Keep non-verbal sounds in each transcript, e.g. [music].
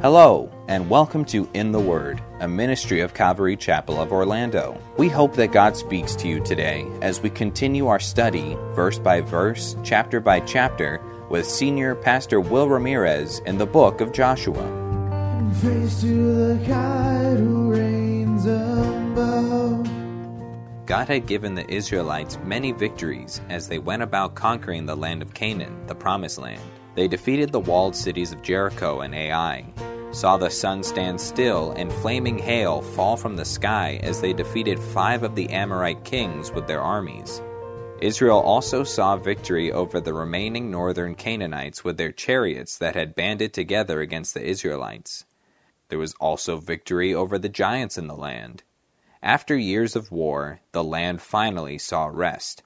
Hello, and welcome to In the Word, a ministry of Calvary Chapel of Orlando. We hope that God speaks to you today as we continue our study, verse by verse, chapter by chapter, with Senior Pastor Will Ramirez in the book of Joshua. God had given the Israelites many victories as they went about conquering the land of Canaan, the Promised Land. They defeated the walled cities of Jericho and Ai, saw the sun stand still and flaming hail fall from the sky as they defeated five of the Amorite kings with their armies. Israel also saw victory over the remaining northern Canaanites with their chariots that had banded together against the Israelites. There was also victory over the giants in the land. After years of war, the land finally saw rest.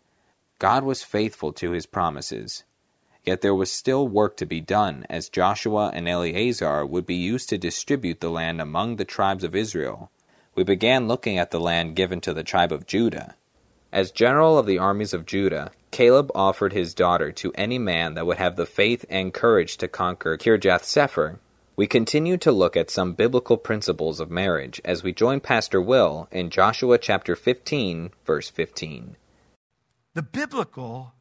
God was faithful to his promises. Yet there was still work to be done, as Joshua and Eleazar would be used to distribute the land among the tribes of Israel. We began looking at the land given to the tribe of Judah. As general of the armies of Judah, Caleb offered his daughter to any man that would have the faith and courage to conquer Kirjath Sepher. We continue to look at some biblical principles of marriage as we join Pastor Will in Joshua chapter 15, verse 15. The biblical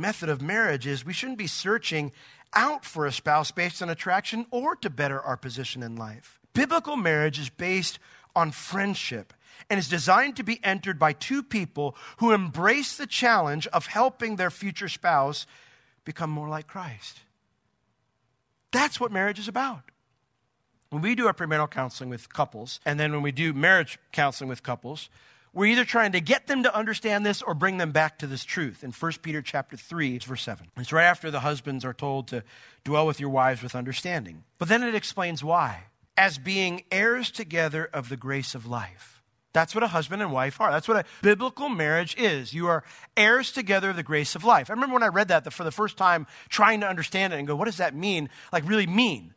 method of marriage is we shouldn't be searching out for a spouse based on attraction or to better our position in life. Biblical marriage is based on friendship and is designed to be entered by two people who embrace the challenge of helping their future spouse become more like Christ. That's what marriage is about. When we do our premarital counseling with couples, and then when we do marriage counseling with couples, we're either trying to get them to understand this or bring them back to this truth. In 1 Peter chapter 3, verse 7. It's right after the husbands are told to dwell with your wives with understanding. But then it explains why. As being heirs together of the grace of life. That's what a husband and wife are. That's what a biblical marriage is. You are heirs together of the grace of life. I remember when I read that for the first time, trying to understand it and go, what does that mean? Like, really mean?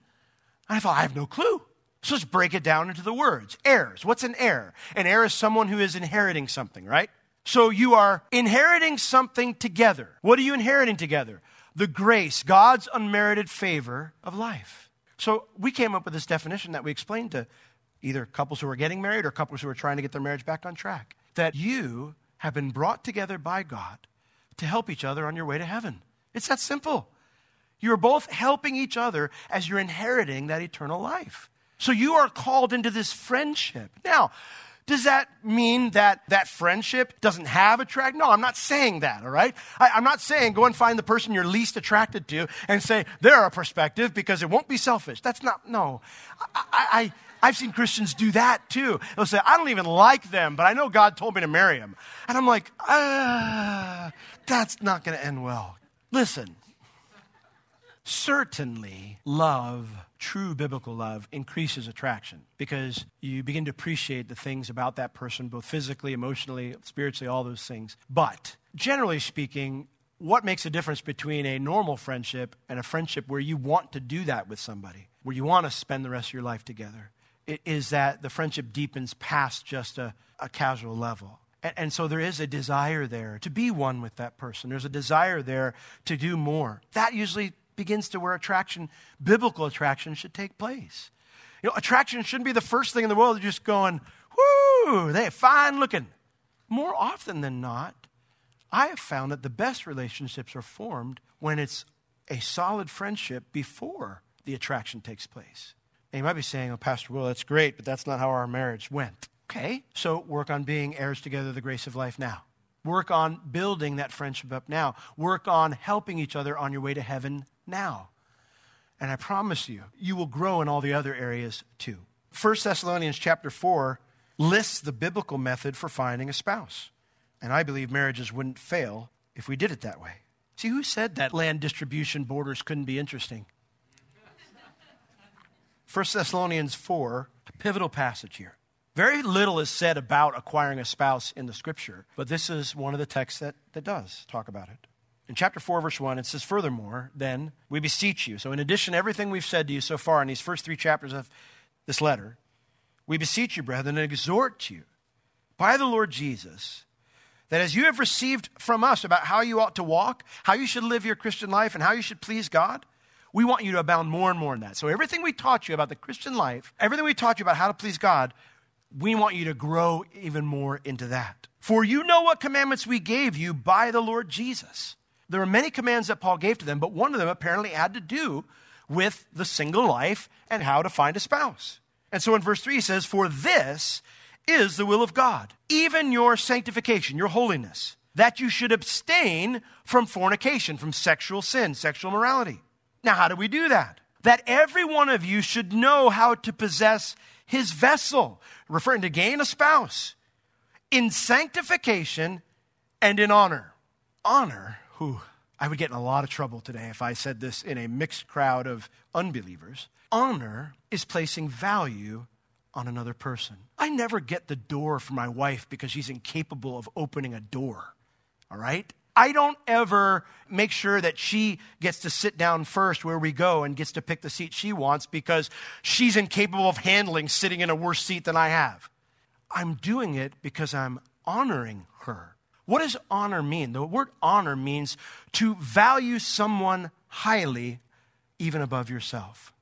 And I thought, I have no clue. So let's break it down into the words. Heirs. What's an heir? An heir is someone who is inheriting something, right? So you are inheriting something together. What are you inheriting together? The grace, God's unmerited favor of life. So we came up with this definition that we explained to either couples who are getting married or couples who are trying to get their marriage back on track. That you have been brought together by God to help each other on your way to heaven. It's that simple. You're both helping each other as you're inheriting that eternal life. So you are called into this friendship. Now, does that mean that that friendship doesn't have attract? No, I'm not saying that, all right? I, am not saying go and find the person you're least attracted to and say they're a perspective because it won't be selfish. That's not, no. I, I, I've seen Christians do that too. They'll say, I don't even like them, but I know God told me to marry them. And I'm like, ah, that's not going to end well. Listen, certainly love true biblical love increases attraction because you begin to appreciate the things about that person, both physically, emotionally, spiritually, all those things. But generally speaking, what makes a difference between a normal friendship and a friendship where you want to do that with somebody, where you want to spend the rest of your life together? It is that the friendship deepens past just a, a casual level. And, and so there is a desire there to be one with that person. There's a desire there to do more. That usually begins to where attraction, biblical attraction, should take place. You know, attraction shouldn't be the first thing in the world. You're just going, whoo, they are fine looking. More often than not, I have found that the best relationships are formed when it's a solid friendship before the attraction takes place. And you might be saying, oh, Pastor Will, that's great, but that's not how our marriage went. Okay, so work on being heirs together the grace of life now. Work on building that friendship up now. Work on helping each other on your way to heaven now. And I promise you, you will grow in all the other areas too. 1 Thessalonians chapter 4 lists the biblical method for finding a spouse. And I believe marriages wouldn't fail if we did it that way. See, who said that land distribution borders couldn't be interesting? 1 Thessalonians 4, a pivotal passage here. Very little is said about acquiring a spouse in the scripture, but this is one of the texts that, that does talk about it. In chapter 4, verse 1, it says, Furthermore, then, we beseech you. So, in addition to everything we've said to you so far in these first three chapters of this letter, we beseech you, brethren, and exhort you by the Lord Jesus that as you have received from us about how you ought to walk, how you should live your Christian life, and how you should please God, we want you to abound more and more in that. So, everything we taught you about the Christian life, everything we taught you about how to please God, we want you to grow even more into that. For you know what commandments we gave you by the Lord Jesus. There are many commands that Paul gave to them, but one of them apparently had to do with the single life and how to find a spouse. And so in verse 3 he says, For this is the will of God, even your sanctification, your holiness, that you should abstain from fornication, from sexual sin, sexual morality. Now, how do we do that? That every one of you should know how to possess his vessel, referring to gain a spouse, in sanctification and in honor. Honor, who I would get in a lot of trouble today if I said this in a mixed crowd of unbelievers. Honor is placing value on another person. I never get the door for my wife because she's incapable of opening a door. All right? I don't ever make sure that she gets to sit down first where we go and gets to pick the seat she wants because she's incapable of handling sitting in a worse seat than I have. I'm doing it because I'm honoring her. What does honor mean? The word honor means to value someone highly, even above yourself.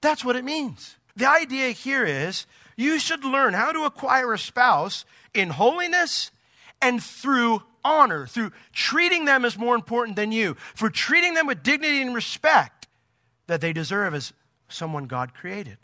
That's what it means. The idea here is you should learn how to acquire a spouse in holiness and through honor, through treating them as more important than you, for treating them with dignity and respect that they deserve as someone God created,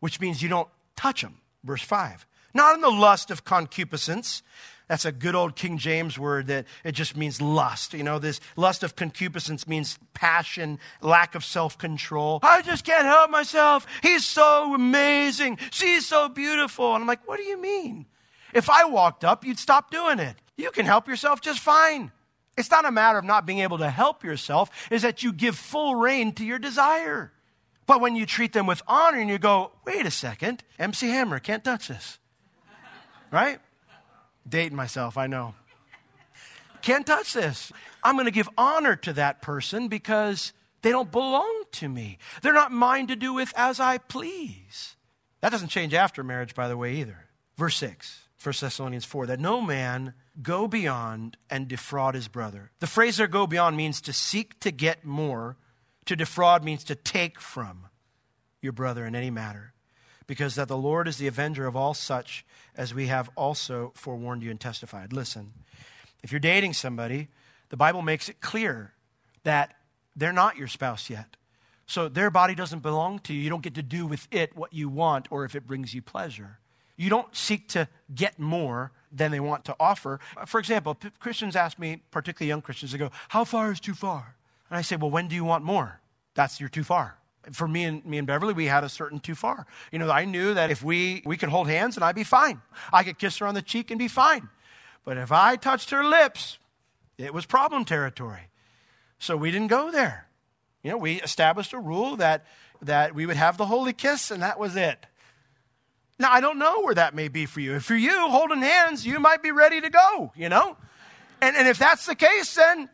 which means you don't touch them. Verse 5. Not in the lust of concupiscence. That's a good old King James word that it just means lust. You know, this lust of concupiscence means passion, lack of self control. I just can't help myself. He's so amazing. She's so beautiful. And I'm like, what do you mean? If I walked up, you'd stop doing it. You can help yourself just fine. It's not a matter of not being able to help yourself, is that you give full rein to your desire. But when you treat them with honor and you go, wait a second, MC Hammer can't touch this. Right? Dating myself, I know. Can't touch this. I'm going to give honor to that person because they don't belong to me. They're not mine to do with as I please. That doesn't change after marriage, by the way, either. Verse 6, 1 Thessalonians 4, that no man go beyond and defraud his brother. The phrase there, go beyond, means to seek to get more. To defraud means to take from your brother in any matter. Because that the Lord is the avenger of all such, as we have also forewarned you and testified. Listen, if you're dating somebody, the Bible makes it clear that they're not your spouse yet. So their body doesn't belong to you. You don't get to do with it what you want or if it brings you pleasure. You don't seek to get more than they want to offer. For example, Christians ask me, particularly young Christians, they go, How far is too far? And I say, Well, when do you want more? That's your too far. For me and me and Beverly, we had a certain too far. You know, I knew that if we we could hold hands and I'd be fine. I could kiss her on the cheek and be fine. But if I touched her lips, it was problem territory. So we didn't go there. You know, we established a rule that that we would have the holy kiss and that was it. Now, I don't know where that may be for you. If for you, holding hands, you might be ready to go, you know? And, and if that's the case, then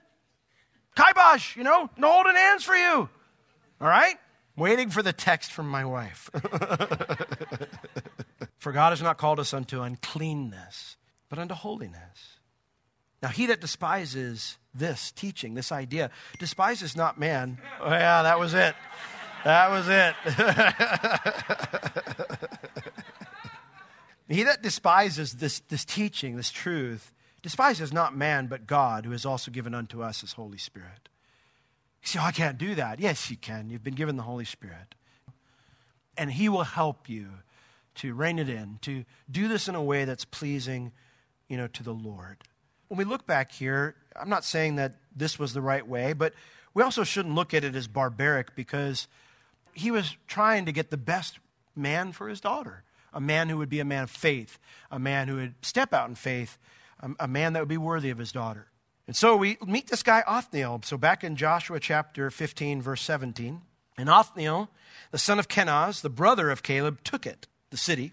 kibosh, you know, no holding hands for you. All right? Waiting for the text from my wife. [laughs] for God has not called us unto uncleanness, but unto holiness. Now, he that despises this teaching, this idea, despises not man. Oh, yeah, that was it. That was it. [laughs] He that despises this, this teaching, this truth, despises not man, but God, who has also given unto us his Holy Spirit. You say, oh, I can't do that. Yes, you can. You've been given the Holy Spirit. And he will help you to rein it in, to do this in a way that's pleasing, you know, to the Lord. When we look back here, I'm not saying that this was the right way, but we also shouldn't look at it as barbaric because he was trying to get the best man for his daughter a man who would be a man of faith, a man who would step out in faith, a, a man that would be worthy of his daughter. And so we meet this guy Othniel. So back in Joshua chapter 15, verse 17, and Othniel, the son of Kenaz, the brother of Caleb, took it, the city.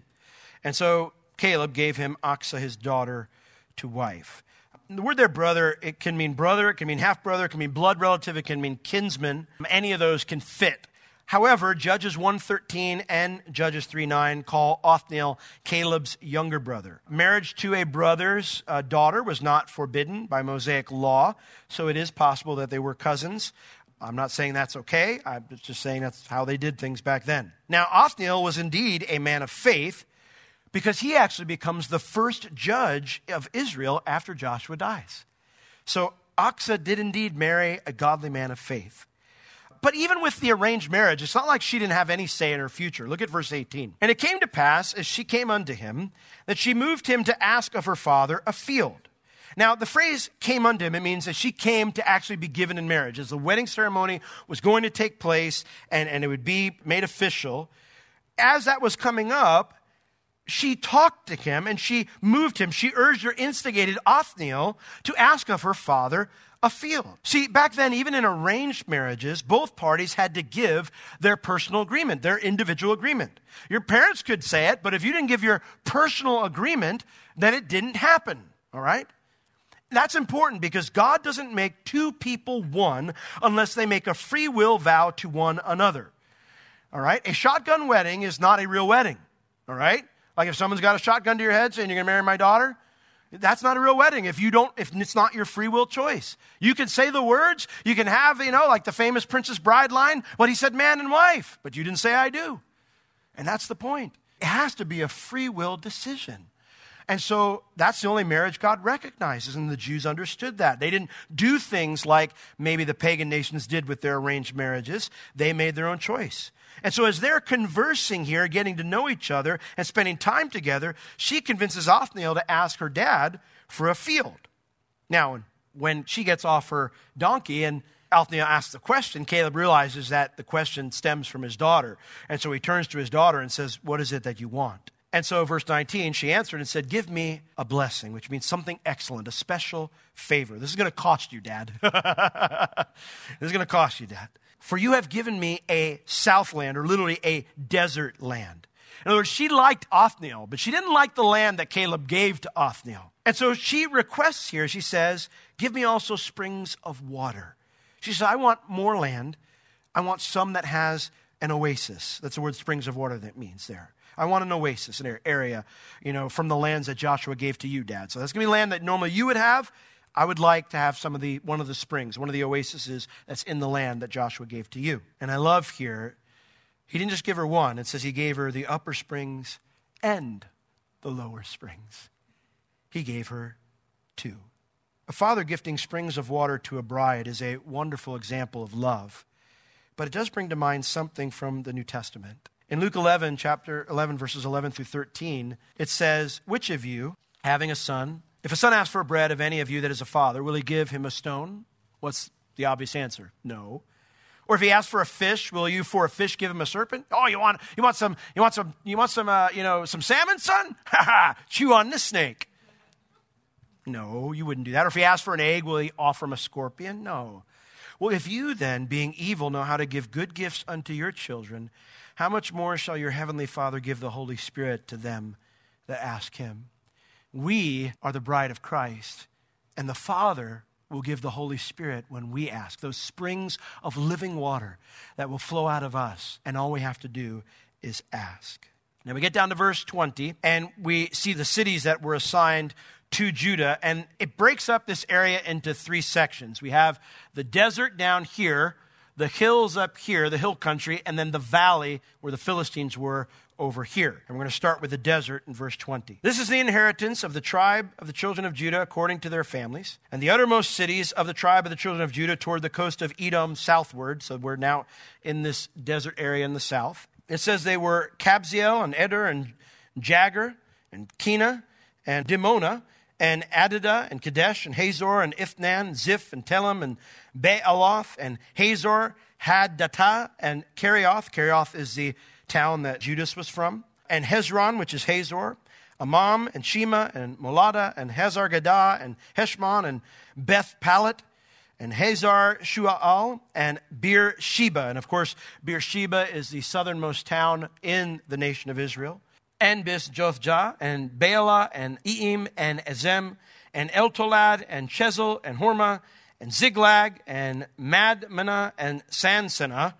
And so Caleb gave him Achsah, his daughter, to wife. The word there, brother, it can mean brother, it can mean half brother, it can mean blood relative, it can mean kinsman. Any of those can fit. However, Judges 1:13 and Judges 3:9 call Othniel Caleb's younger brother. Marriage to a brother's uh, daughter was not forbidden by Mosaic law, so it is possible that they were cousins. I'm not saying that's okay. I'm just saying that's how they did things back then. Now, Othniel was indeed a man of faith because he actually becomes the first judge of Israel after Joshua dies. So Achsah did indeed marry a godly man of faith. But even with the arranged marriage, it's not like she didn't have any say in her future. Look at verse 18. And it came to pass, as she came unto him, that she moved him to ask of her father a field. Now, the phrase came unto him, it means that she came to actually be given in marriage. As the wedding ceremony was going to take place and, and it would be made official, as that was coming up, she talked to him and she moved him. She urged or instigated Othniel to ask of her father a field. See, back then, even in arranged marriages, both parties had to give their personal agreement, their individual agreement. Your parents could say it, but if you didn't give your personal agreement, then it didn't happen, all right? That's important because God doesn't make two people one unless they make a free will vow to one another. All right? A shotgun wedding is not a real wedding. All right? Like if someone's got a shotgun to your head saying you're going to marry my daughter, that's not a real wedding if you don't, if it's not your free will choice. You can say the words, you can have, you know, like the famous Princess Bride line, but he said man and wife, but you didn't say I do. And that's the point. It has to be a free will decision. And so that's the only marriage God recognizes, and the Jews understood that. They didn't do things like maybe the pagan nations did with their arranged marriages, they made their own choice. And so, as they're conversing here, getting to know each other and spending time together, she convinces Othniel to ask her dad for a field. Now, when she gets off her donkey and Othniel asks the question, Caleb realizes that the question stems from his daughter. And so he turns to his daughter and says, What is it that you want? And so, verse 19, she answered and said, Give me a blessing, which means something excellent, a special favor. This is going to cost you, Dad. [laughs] this is going to cost you, Dad. For you have given me a southland, or literally a desert land. In other words, she liked Othniel, but she didn't like the land that Caleb gave to Othniel. And so she requests here, she says, Give me also springs of water. She says, I want more land. I want some that has an oasis. That's the word springs of water that means there. I want an oasis, an area, you know, from the lands that Joshua gave to you, Dad. So that's going to be land that normally you would have. I would like to have some of the one of the springs, one of the oases that's in the land that Joshua gave to you. And I love here, he didn't just give her one. It says he gave her the upper springs and the lower springs. He gave her two. A father gifting springs of water to a bride is a wonderful example of love. But it does bring to mind something from the New Testament. In Luke 11, chapter 11, verses 11 through 13, it says, Which of you, having a son, if a son asks for bread of any of you that is a father, will he give him a stone? What's the obvious answer? No. Or if he asks for a fish, will you for a fish give him a serpent? Oh, you want you want some you want some you want some uh, you know some salmon, son? [laughs] Ha ha! Chew on this snake. No, you wouldn't do that. Or if he asks for an egg, will he offer him a scorpion? No. Well, if you then, being evil, know how to give good gifts unto your children, how much more shall your heavenly Father give the Holy Spirit to them that ask him? We are the bride of Christ, and the Father will give the Holy Spirit when we ask, those springs of living water that will flow out of us, and all we have to do is ask. Now we get down to verse 20, and we see the cities that were assigned to Judah, and it breaks up this area into three sections. We have the desert down here, the hills up here, the hill country, and then the valley where the Philistines were over here. And we're going to start with the desert in verse 20. This is the inheritance of the tribe of the children of Judah according to their families, and the uttermost cities of the tribe of the children of Judah toward the coast of Edom southward. So we're now in this desert area in the south. It says they were Kabzeel and Eder and Jagur and Kena and Dimonah and Adida and Kedesh and Hazor and Ithnan, Ziph and Telem and Bealoth and Hazor, Hadattah and Kerioth. Kerioth is the town that Judas was from, and Hezron, which is Hazor, Amam and Shema and Moladah and Hazar Gaddah and Heshmon and Beth Pelet and Hazar Shual and Beer Sheba. And of course, Beersheba is the southernmost town in the nation of Israel. And Bizjothjah and Baalah and Eim and Ezem and Eltolad and Chesil and Hormah and Ziklag, and Madmannah and Sansannah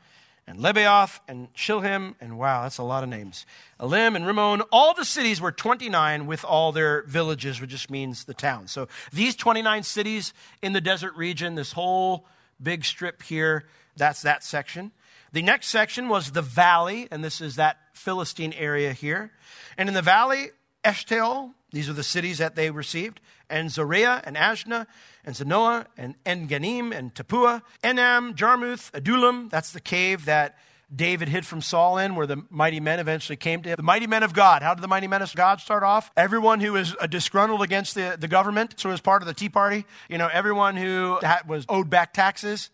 and Lebaoth and Shilhim, and wow, that's a lot of names. Elim and Rimmon, all the cities were 29 with all their villages, which just means the towns. So these 29 cities in the desert region, this whole big strip here, that's that section. The next section was the valley, and this is that Philistine area here. And in the valley, Eshtaol, these are the cities that they received, and Zoreah and Ashnah and Zanoah and Enganim and Tappuah, Enam, Jarmuth, Adullam, that's the cave that David hid from Saul in, where the mighty men eventually came to him. The mighty men of God. How did the mighty men of God start off? Everyone who was uh, disgruntled against the, the government, so as part of the Tea Party. You know, everyone who had, was owed back taxes,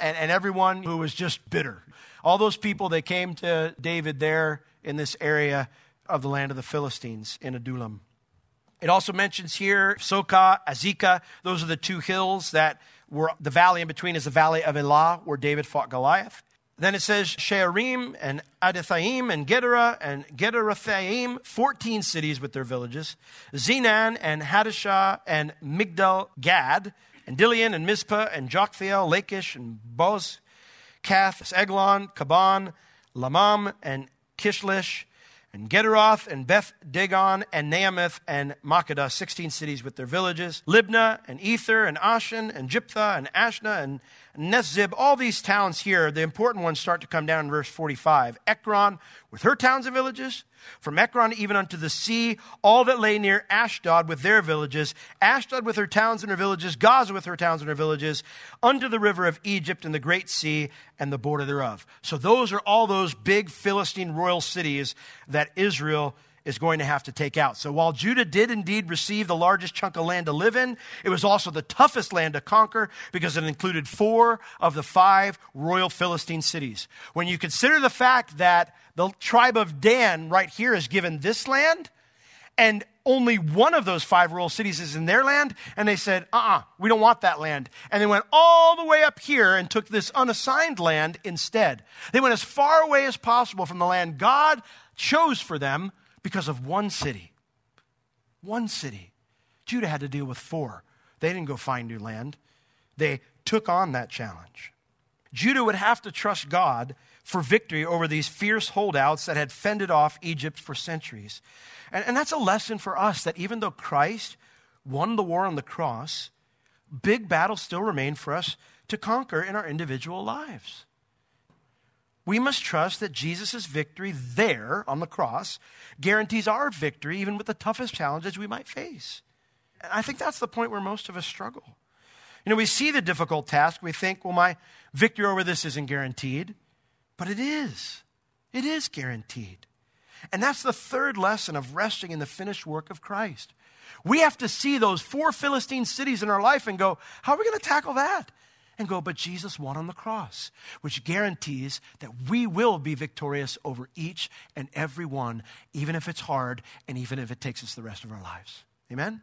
and, and everyone who was just bitter. All those people, they came to David there in this area of the land of the Philistines in Adullam. It also mentions here Soka, Azekah. Those are the two hills that were the valley in between is the valley of Elah, where David fought Goliath. Then it says Shearim and Adithaim and Gederah and Gederothaim, 14 cities with their villages. Zenan and Hadashah and Migdal Gad and Dilean and Mizpah and Joktheel, Lachish and Boz, Kath, Eglon, Kaban, Lahmam and Kishlish and Gederoth and Beth Dagon and Naamath and Makkedah, 16 cities with their villages, Libnah and Ether and Ashan and Jiphtah and Ashnah and Nezib, all these towns here, the important ones start to come down in verse 45. Ekron with her towns and villages, from Ekron even unto the sea, all that lay near Ashdod with their villages, Ashdod with her towns and her villages, Gaza with her towns and her villages, unto the river of Egypt and the great sea and the border thereof. So those are all those big Philistine royal cities that Israel is going to have to take out. So while Judah did indeed receive the largest chunk of land to live in, it was also the toughest land to conquer because it included four of the five royal Philistine cities. When you consider the fact that the tribe of Dan right here is given this land, and only one of those five royal cities is in their land. And they said, uh uh-uh, uh we don't want that land. And they went all the way up here and took this unassigned land instead. They went as far away as possible from the land God chose for them because of one city. One city. Judah had to deal with four. They didn't go find new land, they took on that challenge. Judah would have to trust God for victory over these fierce holdouts that had fended off Egypt for centuries. And, and that's a lesson for us that even though Christ won the war on the cross, big battles still remain for us to conquer in our individual lives we must trust that Jesus' victory there on the cross guarantees our victory even with the toughest challenges we might face. And I think that's the point where most of us struggle. You know, we see the difficult task, we think, well, my victory over this isn't guaranteed, but it is. It is guaranteed. And that's the third lesson of resting in the finished work of Christ. We have to see those four Philistine cities in our life and go, how are we going to tackle that? And go, but Jesus won on the cross, which guarantees that we will be victorious over each and every one, even if it's hard and even if it takes us the rest of our lives. Amen?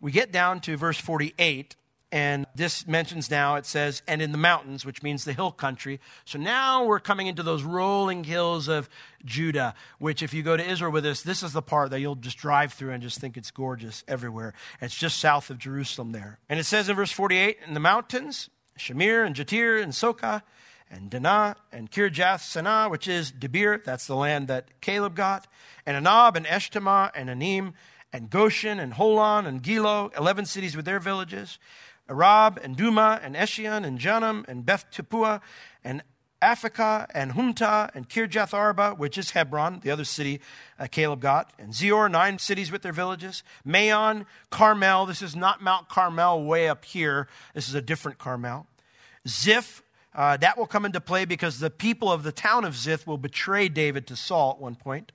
We get down to verse 48, and this mentions now, it says, and in the mountains, which means the hill country. So now we're coming into those rolling hills of Judah, which, if you go to Israel with us, this is the part that you'll just drive through and just think it's gorgeous everywhere. It's just south of Jerusalem there. And it says in verse 48, in the mountains, Shamir and Jattir and Soka and Dinah and Kirjath Sannah, which is Debir, that's the land that Caleb got, and Anab and Eshtemoa and Anim and Goshen and Holon and Giloh, 11 cities with their villages, Arab and Dumah and Eshean and Janam and Beth Tappuah and Aphekah and Humtah and Kirjath Arba, which is Hebron, the other city uh, Caleb got, and Zior, nine cities with their villages, Maon, Carmel. This is not Mount Carmel way up here. This is a different Carmel. Ziph, uh, that will come into play because the people of the town of Ziph will betray David to Saul at one point.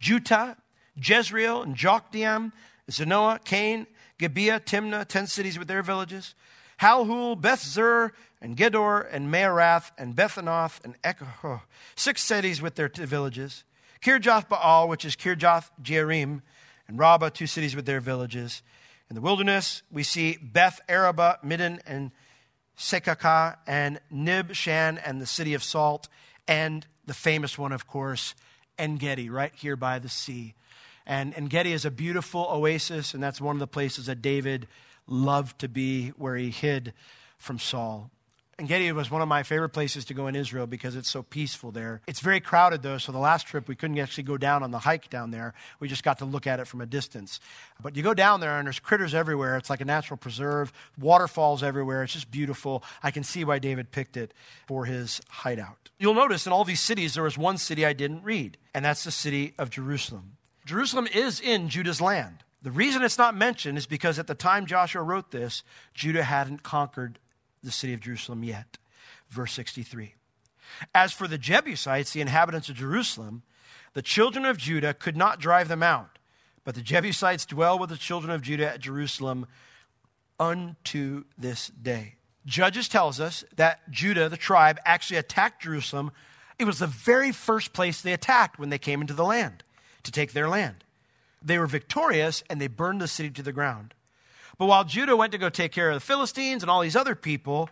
Juttah, Jezreel, and Jokdeam, Zanoah, Cain, Gibeah, Timnah, ten cities with their villages. Halhul, Beth Zur, and Gedor, and Maarath, and Bethanoth, and Echo, six cities with their t- villages. Kirjath Baal, which is Kirjath Jearim, and Rabbah, two cities with their villages. In the wilderness, we see Beth Arabah, Middin, and Secacah, and Nibshan, and the city of Salt, and the famous one, of course, Engedi, right here by the sea. And Engedi is a beautiful oasis, and that's one of the places that David loved to be, where he hid from Saul. Engedi was one of my favorite places to go in Israel because it's so peaceful there. It's very crowded though, so the last trip we couldn't actually go down on the hike down there. We just got to look at it from a distance. But you go down there and there's critters everywhere. It's like a natural preserve, waterfalls everywhere. It's just beautiful. I can see why David picked it for his hideout. You'll notice in all these cities there was one city I didn't read, and that's the city of Jerusalem. Jerusalem is in Judah's land. The reason it's not mentioned is because at the time Joshua wrote this, Judah hadn't conquered the city of Jerusalem yet. Verse 63. As for the Jebusites, the inhabitants of Jerusalem, the children of Judah could not drive them out, but the Jebusites dwell with the children of Judah at Jerusalem unto this day. Judges tells us that Judah, the tribe, actually attacked Jerusalem. It was the very first place they attacked when they came into the land to take their land. They were victorious and they burned the city to the ground. But while Judah went to go take care of the Philistines and all these other people,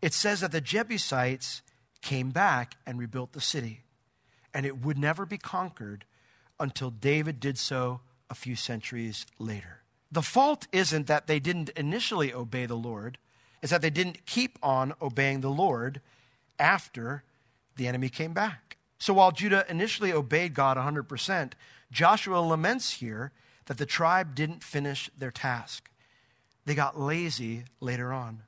it says that the Jebusites came back and rebuilt the city. And it would never be conquered until David did so a few centuries later. The fault isn't that they didn't initially obey the Lord, it's that they didn't keep on obeying the Lord after the enemy came back. So while Judah initially obeyed God 100%, Joshua laments here that the tribe didn't finish their task. They got lazy later on.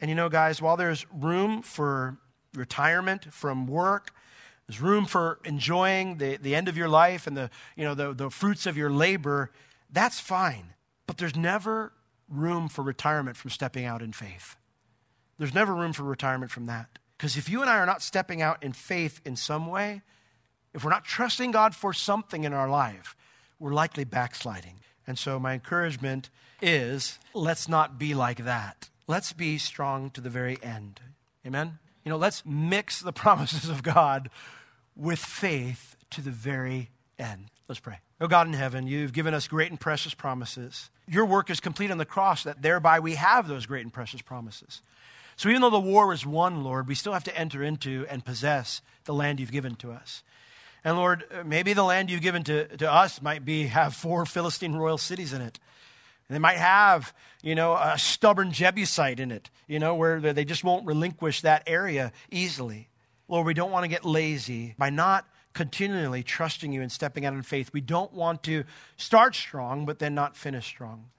And you know, guys, while there's room for retirement from work, there's room for enjoying the, the end of your life and the, you know, the, the fruits of your labor, that's fine. But there's never room for retirement from stepping out in faith. There's never room for retirement from that. Because if you and I are not stepping out in faith in some way, if we're not trusting God for something in our life, we're likely backsliding. And so, my encouragement is let's not be like that. Let's be strong to the very end. Amen? You know, let's mix the [laughs] promises of God with faith to the very end. Let's pray. Oh God in heaven, you've given us great and precious promises. Your work is complete on the cross, that thereby we have those great and precious promises. So even though the war is won, Lord, we still have to enter into and possess the land you've given to us. And Lord, maybe the land you've given to, to us might be have four Philistine royal cities in it. And they might have, you know, a stubborn Jebusite in it, you know, where they just won't relinquish that area easily. Lord, we don't want to get lazy by not continually trusting you and stepping out in faith. We don't want to start strong, but then not finish strong.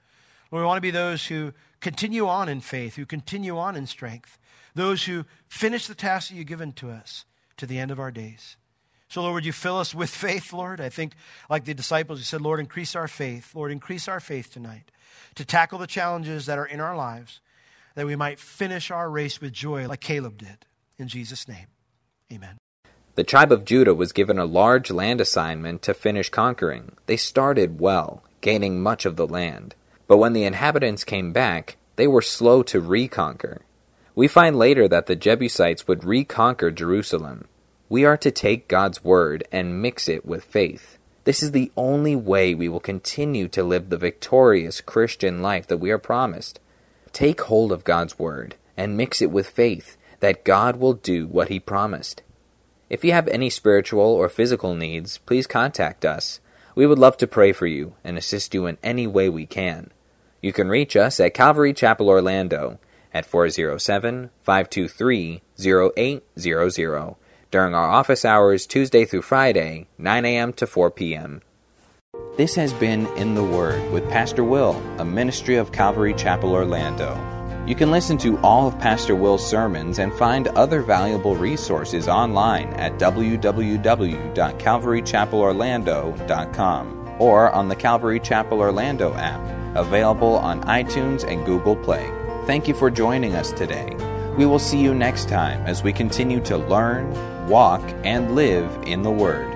Lord, we want to be those who continue on in faith, who continue on in strength, those who finish the task that you've given to us to the end of our days. So, Lord, would you fill us with faith, Lord? I think, like the disciples, you said, Lord, increase our faith. Lord, increase our faith tonight to tackle the challenges that are in our lives, that we might finish our race with joy like Caleb did. In Jesus' name, amen. The tribe of Judah was given a large land assignment to finish conquering. They started well, gaining much of the land. But when the inhabitants came back, they were slow to reconquer. We find later that the Jebusites would reconquer Jerusalem. We are to take God's word and mix it with faith. This is the only way we will continue to live the victorious Christian life that we are promised. Take hold of God's word and mix it with faith that God will do what he promised. If you have any spiritual or physical needs, please contact us. We would love to pray for you and assist you in any way we can. You can reach us at Calvary Chapel Orlando at 407 523 0800 during our office hours Tuesday through Friday, 9 a.m. to 4 p.m. This has been In the Word with Pastor Will, a ministry of Calvary Chapel Orlando. You can listen to all of Pastor Will's sermons and find other valuable resources online at www.calvarychapelorlando.com or on the Calvary Chapel Orlando app, available on iTunes and Google Play. Thank you for joining us today. We will see you next time as we continue to learn, walk, and live in the Word.